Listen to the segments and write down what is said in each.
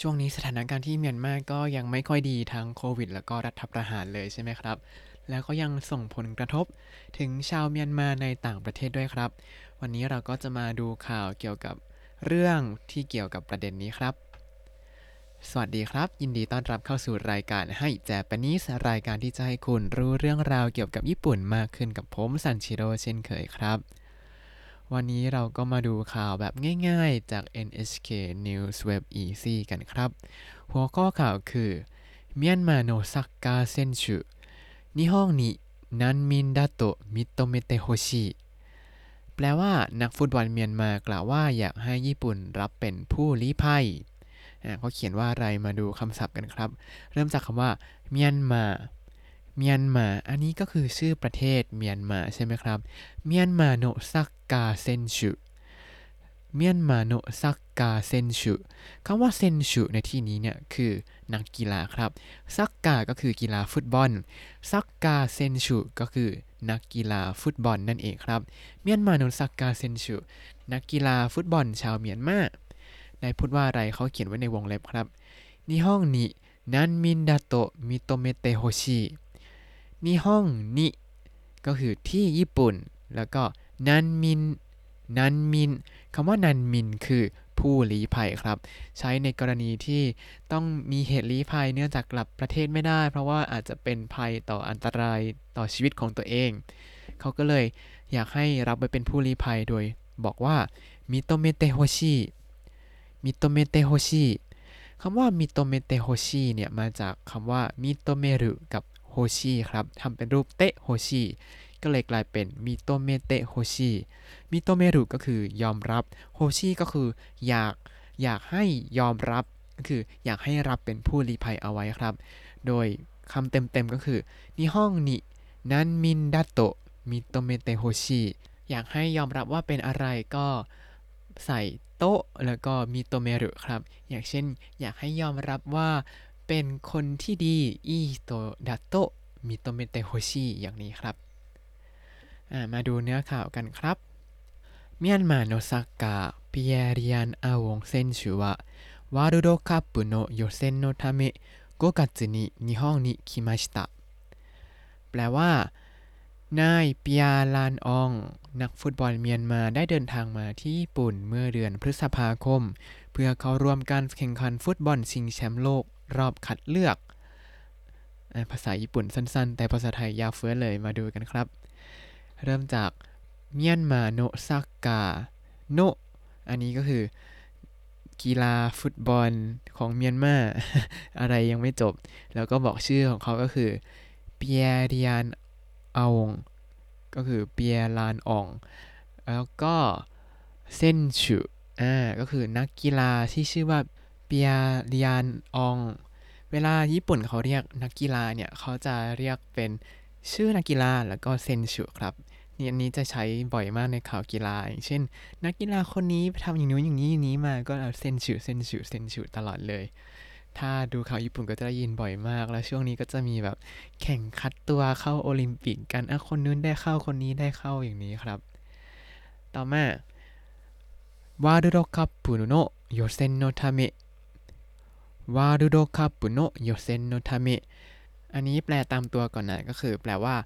ช่วงนี้สถานการณ์ที่เมียนมาก็ยังไม่ค่อยดีทั้งโควิด แล้วก็รัฐประหารเลยใช่ไหมครับ แล้วก็ยังส่งผลกระทบถึงชาวเมียนมาในต่างประเทศด้วยครับ วันนี้เราก็จะมาดูข่าวเกี่ยวกับเรื่องที่เกี่ยวกับประเด็นนี้ครับ สวัสดีครับ ยินดีต้อนรับเข้าสู่รายการให้แจปนิสรายการที่จะให้คุณรู้เรื่องราวเกี่ยวกับญี่ปุ่นมากขึ้นกับผมซันชิโร่เช่นเคยครับ วันนี้เราก็มาดูข่าวแบบง่ายๆ จาก NHK News Web Easy กันครับ หัวข้อข่าวคือミャンマーのサッカー選手 日本に難民だと認めてほしい แปลว่านักฟุตบอลเมียนมากล่าวว่าอยากให้ญี่ปุ่นรับเป็นผู้ลี้ภัยเขาเขียนว่าอะไรมาดูคำศัพท์กันครับ เริ่มจากคำว่า ミャンマー ミャンマー อันนี้ก็คือชื่อประเทศเมียนมาใช่ไหมครับ ミャンマーのサッカー選手 ミャンマーのサッカー選手 คำว่า 選手 ในที่นี้เนี่ยคือนักกีฬาครับ サッカー ก็คือกีฬาฟุตบอล サッカー選手 ก็คือนักกีฬาฟุตบอลนั่นเองครับ ミャンマーのサッカー選手 นักกีฬาฟุตบอลชาวเมียนมาได้พูดว่าอะไรเขาเขียนไว้ในวงเล็บครับ日本に難民だと認めてほしい นิฮงนิก็คือที่ญี่ปุ่น แล้วก็難民 難民 คำว่า 難民 คือผู้ลี้ภัยครับ ใช้ในกรณีที่ต้องมีเหตุลี้ภัยเนื่องจากกลับประเทศไม่ได้ เพราะว่าอาจจะเป็นภัยต่ออันตรายต่อชีวิตของตัวเอง เขาก็เลยอยากให้รับไปเป็นผู้ลี้ภัยโดยบอกว่า認めてほしい 認めてほしい คำว่า 認めてほしい เนี่ยมาจากคำว่า 認める กับ ほしい ครับทำเป็นรูป てほしい ก็เลยกลายเป็น 認めてほしい 認める ก็คือยอมรับ ほしい ก็คืออยากอยากให้ยอมรับก็คืออยากให้รับเป็นผู้ลี้ภัยเอาไว้ครับ โดยคำเต็มๆก็คือ日本に難民だと認めてほしい อยากให้ยอมรับว่าเป็นอะไรก็ใส่ と แล้วก็ 認める ครับ อย่างเช่น อยากให้ยอมรับว่า เป็นคนที่ดีอีโตดัตโตมิโตเมเตโฮชิอย่างนี้ครับอ่ามาดูเนื้อข่าวกันครับ เมียนมาโนซักกะピエリアン・アウォン選手はワールドカップの予選のため5月に日本に来ましたแปลว่า นายเปียลานออง นักฟุตบอลเมียนมาได้เดินทางมาที่ญี่ปุ่นเมื่อเดือนพฤษภาคม เพื่อเข้าร่วมการแข่งขันฟุตบอลชิงแชมป์โลก รอบคัดเลือก ภาษาญี่ปุ่นสั้นๆ แต่ภาษาไทยยาวเฟื้อเลยมาดูกันครับ เริ่มจากเมียนมาโนซักกาโนอันนี้ก็คือกีฬาฟุตบอลของเมียนมาอะไรยังไม่จบ แล้วก็บอกชื่อของเขาก็คือเปียริยนอองก็คือเปียรานออง แล้วก็เส้นชูอ่าก็คือนักกีฬาที่ชื่อว่า ปียริยนออง เวลาญี่ปุ่นเขาเรียกนักกีฬาเนี่ย เขาจะเรียกเป็นชื่อนักกีฬาแล้วก็เซนชูครับนี่อันนี้จะใช้บ่อยมากในข่าวกีฬาอย่างเช่น นักกีฬาคนนี้ทำอย่างนู้นอย่างนี้อย่างนี้มาก็เอาเซนชูเซนชูเซนชูตลอดเลย ถ้าดูข่าวญี่ปุ่นก็จะได้ยินบ่อยมาก แล้วช่วงนี้ก็จะมีแบบแข่งคัดตัวเข้าโอลิมปิกกันอะคนนู้นได้เข้าคนนี้ได้เข้าอย่างนี้ครับ ต่อมาワールドカップの予 ワールドカップの予選のため อันนี้แปลตามตัวก่อนนะก็คือแปลว่า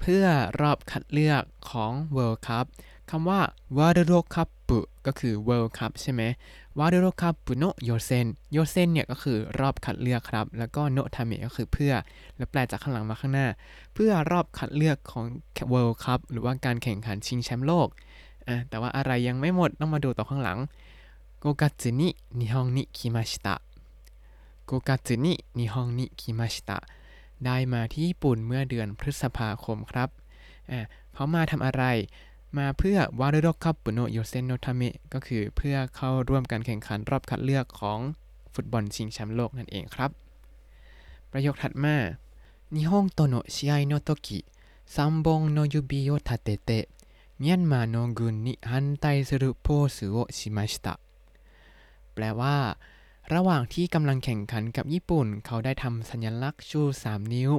เพื่อรอบคัดเลือกของ World Cup คำว่า World Cup ก็คือ World Cup ใช่ไหม World Cup โนโยเซนโยเซนเนี่ยก็คือรอบคัดเลือกครับ แล้วก็ のため ก็คือเพื่อ แล้วแปลจากข้างหลังมาข้างหน้า เพื่อรอบคัดเลือกของ World Cup หรือว่าการแข่งขันชิงแชมป์โลกอะแต่ว่าอะไรยังไม่หมดต้องมาดูต่อข้างหลังโกกัตสึนินิฮงนิคิมาชิตะ โกกาจึนินิฮองนิคิมาชิตะได้มาที่ญี่ปุ่นเมื่อเดือนพฤษภาคมครับเขามาทำอะไร มาเพื่อวารุโรคับปุโนโยเซนโนทามิก็คือเพื่อเข้าร่วมการแข่งขันรอบคัดเลือกของฟุตบอลชิงแชมป์โลกนั่นเองครับ ประโยคถัดมา日本との試合のとき三本の指を立ててミャンマーの แปลว่า ระหว่างที่กำลังแข่งขันกับญี่ปุ่น เขาได้ทำสัญลักษณ์ชู 3 นิ้ว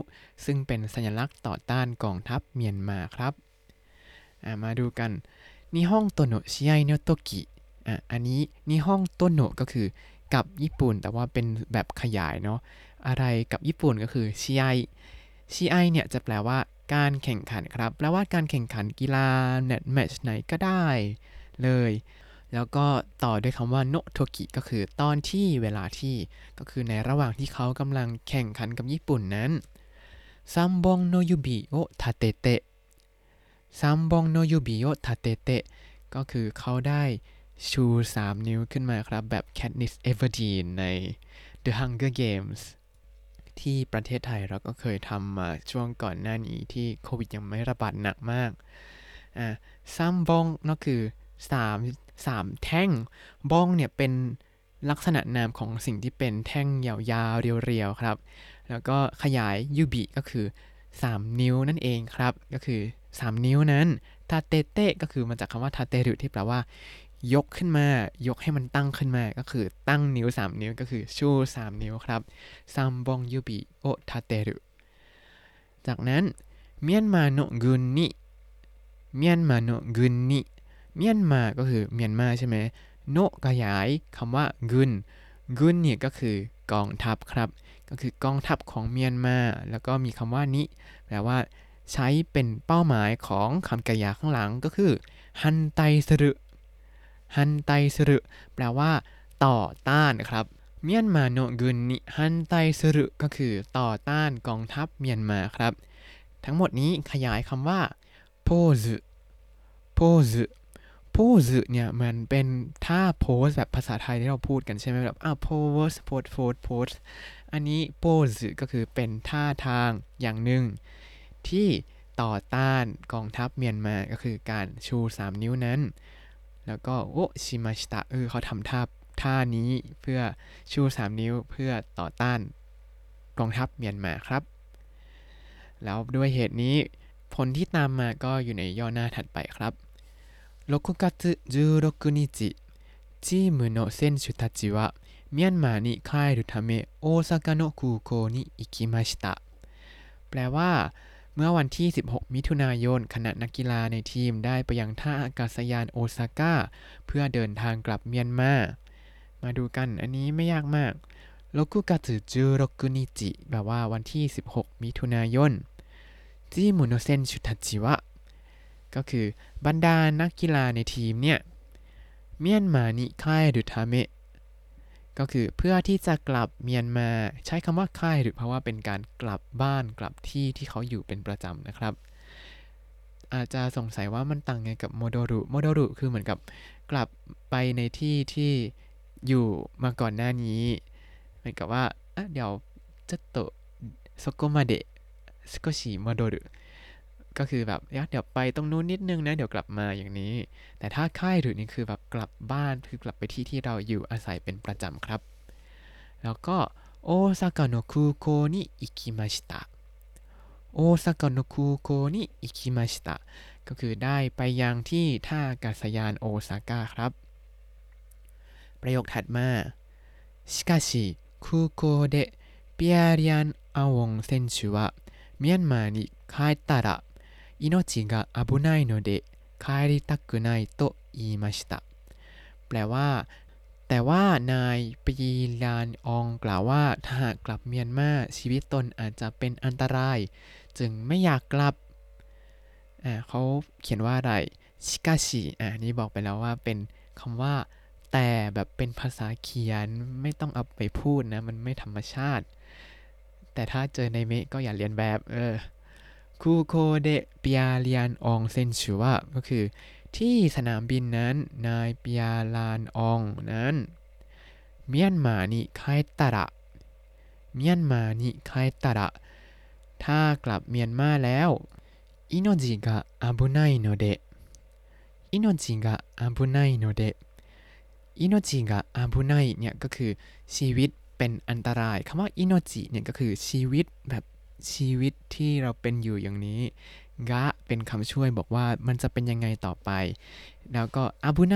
ซึ่งเป็นสัญลักษณ์ต่อต้านกองทัพเมียนมาครับ มาดูกัน 日本との試合のとき อันนี้ 日本との ก็คือกับญี่ปุ่นแต่ว่าเป็นแบบขยายเนาะอะไรกับญี่ปุ่นก็คือ 試合 試合 เนี่ยจะแปลว่าการแข่งขันครับแปลว่าการแข่งขันกีฬาเนี่ยแมตช์ไหนก็ได้เลย แล้วก็ต่อด้วยคำว่า のとき ก็คือตอนที่เวลาที่ก็คือในระหว่างที่เขากำลังแข่งขันกับญี่ปุ่นนั้น三本の指を立てて 三本の指を立ててก็คือเขาได้ชู 3 นิ้วขึ้นมาครับ แบบ Katniss Everdeen ใน The Hunger Games ที่ประเทศไทยเราก็เคยทำมาช่วงก่อนหน้านี้ที่โควิดยังไม่ระบาดหนักมากอ่าซัมบองก็คือ 3 3แท่งบ้องเนี่ยเป็นลักษณะนามของสิ่งที่เป็นแท่งยาวๆ เรียวๆ ครับ แล้วก็ขยายยูบิก็คือ 3 นิ้วนั่นเองครับ ก็คือ 3 นิ้วนั้นทาเตเตก็คือมาจากคำว่าทาเตรุที่แปลว่า ยกขึ้นมา ยกให้มันตั้งขึ้นมา ก็คือตั้งนิ้ว 3 นิ้วก็คือชู3 นิ้วครับซัมบองยูบิโอทาเตรุจากนั้นเมียนมาโนกุนนิเมียนมาโนกุนนิ เมียนมาก็คือเมียนมาใช่ไหมโนขยายคำว่ากุนกุนเนี่ยก็คือกองทัพครับ ก็คือกองทัพของเมียนมา แล้วก็มีคำว่านิแปลว่าใช้เป็นเป้าหมายของคำกริยาข้างหลังก็คือฮันไตสรุฮันไตสรุแปลว่า ต่อต้านครับ เมียนมาโนกุนนิฮันไตสรุก็คือต่อต้านกองทัพเมียนมาครับ ทั้งหมดนี้ขยายคำว่าโพสโพส โพสเนี่ยมันเป็นท่าโพสแบบภาษาไทยที่เราพูดกันใช่ไหมแบบอ่าโพสโพสโพสโพสอันนี้โพสก็คือเป็นท่าทางอย่างหนึ่งที่ต่อต้านกองทัพเมียนมาก็คือการชู 3 นิ้วนั้น แล้วก็โอชิมาชิตะเออเขาทำท่าท่านี้เพื่อชู 3 นิ้วเพื่อต่อต้านกองทัพเมียนมาครับ แล้วด้วยเหตุนี้ผลที่ตามมาก็อยู่ในย่อหน้าถัดไปครับ 6月16日チームの選手たちはミャンマーに帰るため大阪の空港に行きましたแปลว่าเมื่อวันที่ 16 มิถุนายน คณะนักกีฬาในทีมได้ไปยังท่าอากาศยานโอซาก้า เพื่อเดินทางกลับเมียนมา มาดูกัน อันนี้ไม่ยากมากโลกุกาสึจูโรกุนิจิแปลว่าวันที่ 16 มิถุนายนจิมุโนเซนชุทัจิวะ ก็คือบรรดานักกีฬาในทีมเนี่ยเมียนมานิค่ายดุทาเมะก็คือเพื่อที่จะกลับเมียนมาใช้คำว่าค่ายหรือเพราะว่าเป็นการกลับบ้านกลับที่ที่เขาอยู่เป็นประจำนะครับ อาจจะสงสัยว่ามันต่างไงกับโมโดรุโมโดรุคือเหมือนกับกลับไปในที่ที่อยู่มาก่อนหน้านี้เหมือนกับว่าเดี๋ยวจะโตそこまで少し戻る ก็คือแบบเดี๋ยวไปตรงนู้นนิดนึงนะ เดี๋ยวกลับมาอย่างนี้ แต่ถ้าค่ายหรือนี่คือแบบกลับบ้านคือกลับไปที่ที่เราอยู่อาศัยเป็นประจำครับ แล้วก็โอซากะโนคุโกนิอิคิมาชิตะโอซากะโนคุโกนิอิคิมาชิตะก็คือได้ไปยังที่ท่าอากาศยานโอซาก้าครับ ประโยคถัดมาしかし空港でピアリアン・アウォン選手はミャンマーに帰ったら 命が危ないので帰りたくないと言いましたแปลว่า แต่ว่านายปีลานอองกล่าวว่าถ้าหากกลับเมียนมาชีวิตตนอาจจะเป็นอันตราย จึงไม่อยากกลับอ่าเขาเขียนว่าอะไรชิกาชิอ่านี่บอกไปแล้วว่าเป็นคำว่า แต่แบบเป็นภาษาเขียนไม่ต้องเอาไปพูดนะ มันไม่ธรรมชาติ แต่ถ้าเจอในเมก็อย่าเรียนแบบ เออ คูโคเดเปียเลียนองเซนชูวก็คือ ที่สนามบินนั้นนายเปียลานอองนั้น เมียนมานิคายตระเมียนมานิคายตระถ้ากลับเมียนมาแล้ว命が危ないので 命が危ないので 命が危ない เนี่ยก็คือชีวิตเป็นอันตรายคำว่าอินโนจิเนี่ยก็คือชีวิตแบบ ชีวิตที่เราเป็นอยู่อย่างนี้ が เป็นคำช่วยบอกว่ามันจะเป็นยังไงต่อไป แล้วก็อาบุไน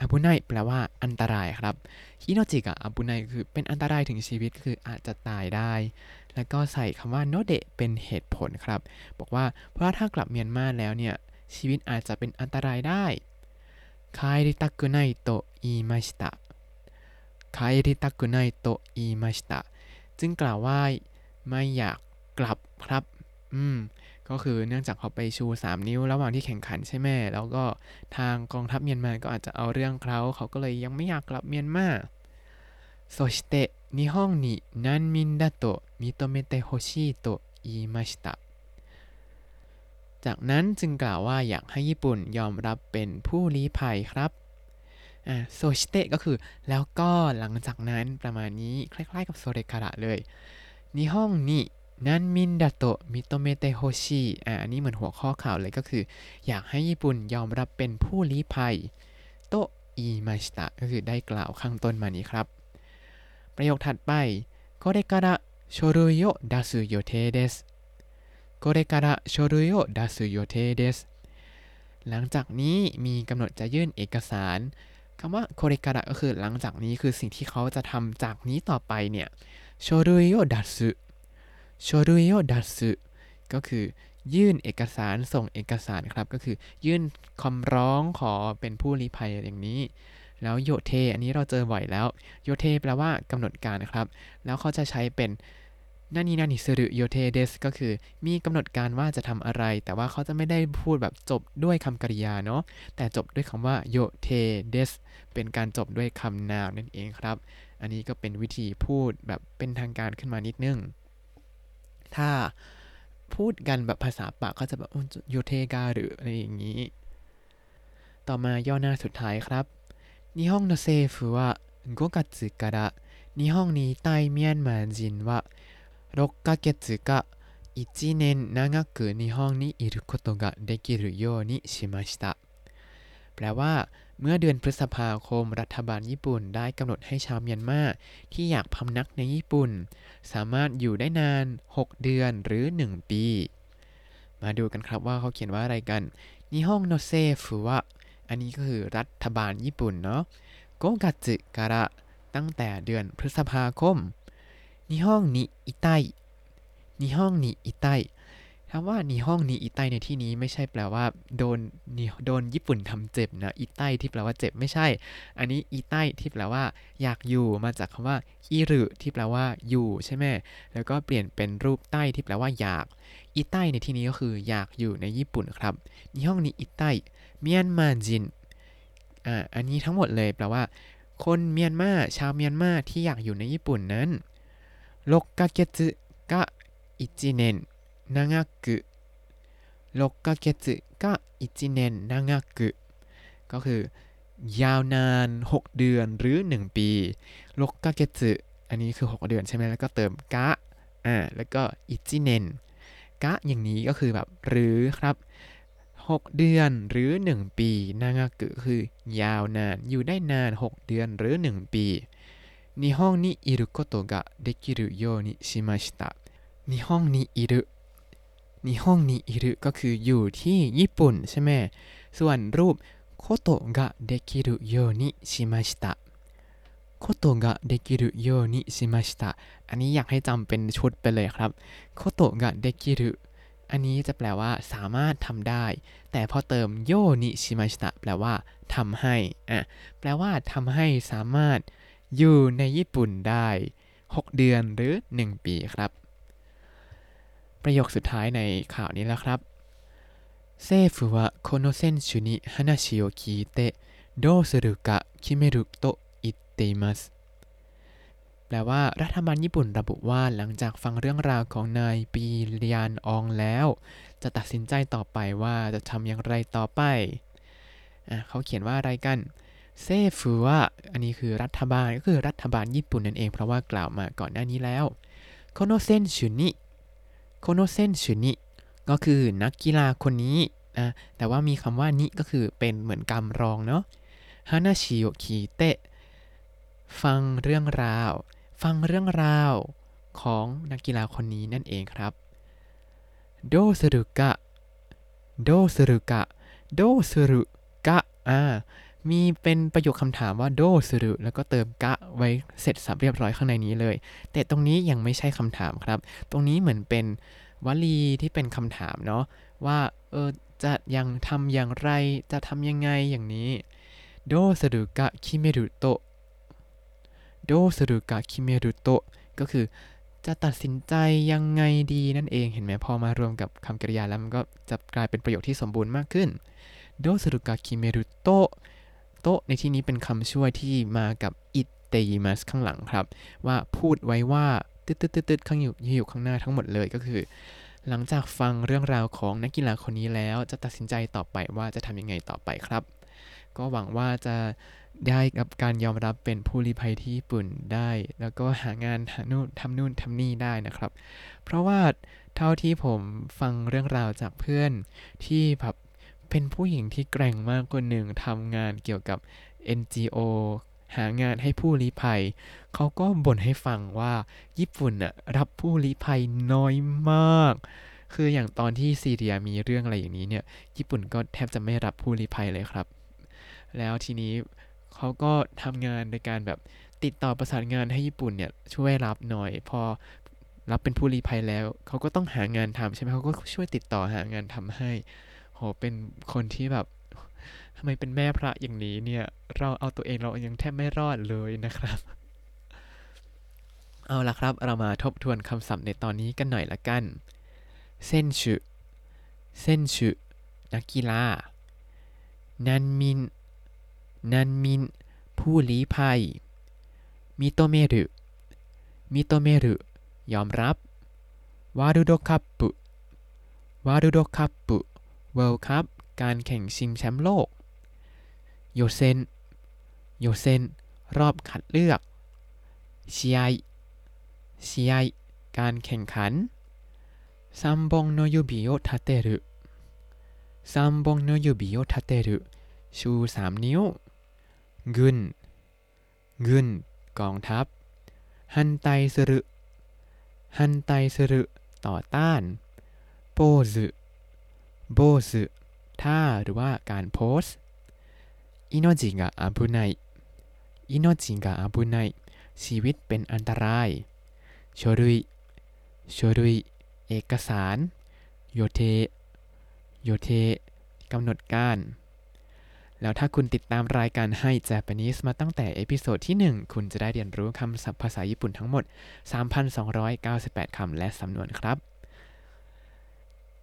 อาบุไนแปลว่าอันตรายครับฮิโนจิกับอาบุไนคือเป็นอันตรายถึงชีวิตคืออาจจะตายได้ แล้วก็ใส่คำว่า ので เป็นเหตุผลครับ บอกว่าเพราะถ้ากลับเมียนมาแล้วเนี่ยชีวิตอาจจะเป็นอันตรายได้帰りたくないと言いました 帰りたくないと言いました จึงกล่าวว่าไม่อยาก กลับครับ อืม ก็คือเนื่องจากเขาไปชู 3 นิ้วระหว่างที่แข่งขันใช่ไหม แล้วก็ทางกองทัพเมียนมา ก็อาจจะเอาเรื่องเขา เขาก็เลยยังไม่อยากกลับเมียนมาそして日本に難民だと認めてほしいと言いましたจากนั้นจึงกล่าวว่าอยากให้ญี่ปุ่นยอมรับเป็นผู้ลี้ภัยครับอ่าโซชิเตะก็คือแล้วก็หลังจากนั้นประมาณนี้คล้ายๆกับโซเรคาระเลยนิฮงนิ นันมินดาโตะมิโตเมเตโฮชิอ่าอันนี้เหมือนหัวข้อข่าวเลยก็คือ อยากให้ญี่ปุ่นยอมรับเป็นผู้ลี้ภัยโตอิมาชิตะก็คือได้กล่าวข้างต้นมานี้ครับ ประโยคถัดไปこれから書類を出す予定ですこれから書類を出す予定ですหลังจากนี้มีกำหนดจะยื่นเอกสารคำว่าโคเรการะก็คือหลังจากนี้คือสิ่งที่เขาจะทำจากนี้ต่อไปเนี่ยโชรุโยดัสึ โชรุโยดัสึก็คือยื่นเอกสารส่งเอกสารครับ ก็คือยื่นคำร้องขอเป็นผู้ลี้ภัยอย่างนี้ แล้วโยเท อันนี้เราเจอบ่อยแล้ว โยเทแปลว่ากำหนดการนะครับ แล้วเขาจะใช้เป็นนานินานิสรุโยเทเดสก็คือมีกำหนดการว่าจะทำอะไร แต่ว่าเขาจะไม่ได้พูดแบบจบด้วยคำกริยาเนาะแต่จบด้วยคำว่าโยเทเดสเป็นการจบด้วยคำนามนั่นเองครับ อันนี้ก็เป็นวิธีพูดแบบเป็นทางการขึ้นมานิดนึง ถ้าพูดกันแบบภาษาปากก็จะแบบโยเทกาหรืออะไรอย่างนี้ ต่อมาย่อหน้าสุดท้ายครับ日本の政府は5月から日本にいたいミャンマー人は6ヶ月か1年長く日本にいることができるようにしましたแปลว่า เมื่อเดือนพฤษภาคมรัฐบาลญี่ปุ่นได้กำหนดให้ชาวเมียนมาที่อยากพำนักในญี่ปุ่น สามารถอยู่ได้นาน 6 เดือนหรือ 1 ปี มาดูกันครับว่าเขาเขียนว่าอะไรกันนิฮงโนเซฟุวะอันนี้ก็คือรัฐบาลญี่ปุ่นเนาะโกกัจึการะตั้งแต่เดือนพฤษภาคมนิฮงนิอิไตนิฮงนิอิไต คำว่านีห้องนีอิตไตในที่นี้ไม่ใช่แปลว่าโดนนีโดนญี่ปุ่นทำเจ็บนะอิตไตที่แปลว่าเจ็บไม่ใช่ อันนี้อิตไตที่แปลว่า อยากอยู่มาจากคำว่าอิรุที่แปลว่าอยู่ใช่ไหมแล้วก็เปลี่ยนเป็นรูปไตที่แปลว่าอยากอิตไตในที่นี้ก็คืออยากอยู่ในญี่ปุ่นครับนีห้องนีอิตไตเมียนมาจินอ่าอันนี้ทั้งหมดเลยแปลว่า คนเมียนมาชาวเมียนมาที่อยากอยู่ในญี่ปุ่นนั้นโลกกาเกจุกะอิจิเนน 長く6ヶ月が1年長くก็คือ ยาวนาน 6 เดือนหรือ 1 ปี6กะเกจึอันนี้คือ 6 เดือนใช่ไหมแล้วก็เติมกะอ่าแล้วก็อิจิเนนกะอย่างนี้ก็คือแบบหรือครับ 6 เดือนหรือ 1 ปีนางากุคือ ยาวนานอยู่ได้นาน 6 เดือนหรือ 1 ปี日本にいることができるようにしました日本にい る日本にいるก็คืออยู่ที่ญี่ปุ่นใช่ไหมส่วนรูปโคโตะができるようにしましたโคโตะができるようにしましたอันนี้อยากให้จำเป็นชุดไปเลยครับโคโตะができるอันนี้จะแปลว่าสามารถทำได้ แต่พอเติมโยนิชิมาชิตะแปลว่าทำให้อ่ะแปลว่าทำให้สามารถอยู่ในญี่ปุ่นได้ 6 เดือนหรือ 1 ปีครับ ประโยคสุดท้ายในข่าวนี้แล้วครับ政府はこの選手に話を聞いてどうするか決めると言っています แปลว่ารัฐบาลญี่ปุ่นระบุว่าหลังจากฟังเรื่องราวของนายปีเรียนอองแล้ว จะตัดสินใจต่อไปว่าจะทำอย่างไรต่อไปอ่ะเขาเขียนว่าอะไรกัน政府は อันนี้คือรัฐบาลก็คือรัฐบาลญี่ปุ่นนั่นเองเพราะว่ากล่าวมาก่อนหน้านี้แล้วこの選手に この選手に ก็คือนักกีฬาคนนี้นะแต่ว่ามีคำว่า に ก็คือเป็นเหมือนกำรองเนาะฮานาชิโอคิเตะฟังเรื่องราว ฟังเรื่องราวของนักกีฬาคนนี้นั่นเองครับโดสรุกะโดสรุกะโดสรุกะอ่า มีเป็นประโยคคำถามว่าโดสุรุแล้วก็เติมกะไว้เสร็จสับเรียบร้อยข้างในนี้เลย แต่ตรงนี้ยังไม่ใช่คำถามครับ ตรงนี้เหมือนเป็นวลีที่เป็นคำถามเนาะว่าเออจะยังทำอย่างไรจะทำยังไงอย่างนี้โดสุรุกะคิเมรุโตโดโดสรุกะคิเมรุโตก็คือจะตัดสินใจยังไงดีนั่นเองเห็นไหมพอมารวมกับคำกริยาแล้วมันก็จะกลายเป็นประโยคที่สมบูรณ์มากขึ้นโดสรุกะคิเมรุโต โตะในที่นี้เป็นคำช่วยที่มากับอิเตยิมัสข้างหลังครับ ว่าพูดไว้ว่าตึ๊ดตึ๊ดตึ๊ดตึ๊ดข้างอยู่อยู่ข้างหน้าทั้งหมดเลยก็คือ หลังจากฟังเรื่องราวของนักกีฬาคนนี้แล้ว จะตัดสินใจต่อไปว่าจะทำยังไงต่อไปครับ ก็หวังว่าจะได้กับการยอมรับเป็นผู้ลี้ภัยที่ญี่ปุ่นได้ แล้วก็หางานหานู่นทำนู่นทำนี่ได้นะครับ เพราะว่าเท่าที่ผมฟังเรื่องราวจากเพื่อนที่แบบ เป็นผู้หญิงที่แกร่งมากคนหนึ่งทำงานเกี่ยวกับ NGO หางานให้ผู้ลี้ภัย เขาก็บ่นให้ฟังว่าญี่ปุ่นน่ะรับผู้ลี้ภัยน้อยมาก คืออย่างตอนที่ซีเรียมีเรื่องอะไรอย่างนี้เนี่ย ญี่ปุ่นก็แทบจะไม่รับผู้ลี้ภัยเลยครับ แล้วทีนี้เขาก็ทำงานในการแบบติดต่อประสานงานให้ญี่ปุ่นเนี่ยช่วยรับหน่อย พอรับเป็นผู้ลี้ภัยแล้ว เขาก็ต้องหางานทำใช่ไหมเขาก็ช่วยติดต่อหางานทำให้ โหเป็นคนที่แบบทำไมเป็นแม่พระอย่างนี้เนี่ย เราเอาตัวเองเรายังแทบไม่รอดเลยนะครับ เอาละครับ เรามาทบทวนคำศัพท์ในตอนนี้กันหน่อยละกัน 選手 選手 นักกีฬา 難民 難民 ผู้ลี้ภัย 認める 認める ยอมรับ ワールドカップ ワールドカップ World Cup การแข่งชิงแชมป์โลก 予選 予選 รอบคัดเลือก試合 試合 การแข่งขัน 三本の指を立てる 三本の指を立てる ชูสามนิ้ว 軍 軍 กองทัพ 反対する 反対する ต่อต้าน ポーズ ポーズ ท่าหรือว่าการ pose命が危ない 命が危ない ชีวิตเป็นอันตราย書類 書類 เอกสาร โยเท โยเทกำหนดการ แล้วถ้าคุณติดตามรายการให้ Japanese มาตั้งแต่เอพิโซดที่ 1 คุณจะได้เรียนรู้คำศัพท์ภาษาญี่ปุ่นทั้งหมด 3,298 คำและสำนวนครับ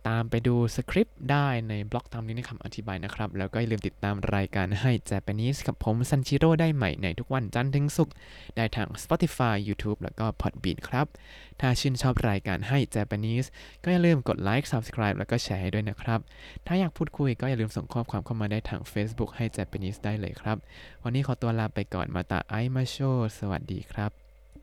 ตามไปดูสคริปต์ได้ในบล็อกตามนี้ในคำอธิบายนะครับ แล้วก็อย่าลืมติดตามรายการให้ Japanese กับผมซันชิโร่ได้ใหม่ในทุกวันจันทร์ถึงศุกร์ได้ทาง Spotify YouTube แล้วก็ Podbean ครับ ถ้าชื่นชอบรายการให้ Japanese ก็อย่าลืมกดไลค์ Subscribe แล้วก็แชร์ให้ด้วยนะครับ ถ้าอยากพูดคุยก็อย่าลืมส่งข้อความเข้ามาได้ทาง Facebook ให้ Japanese ได้เลยครับ วันนี้ขอตัวลาไปก่อนมาตาไอมาโชสวัสดีครับ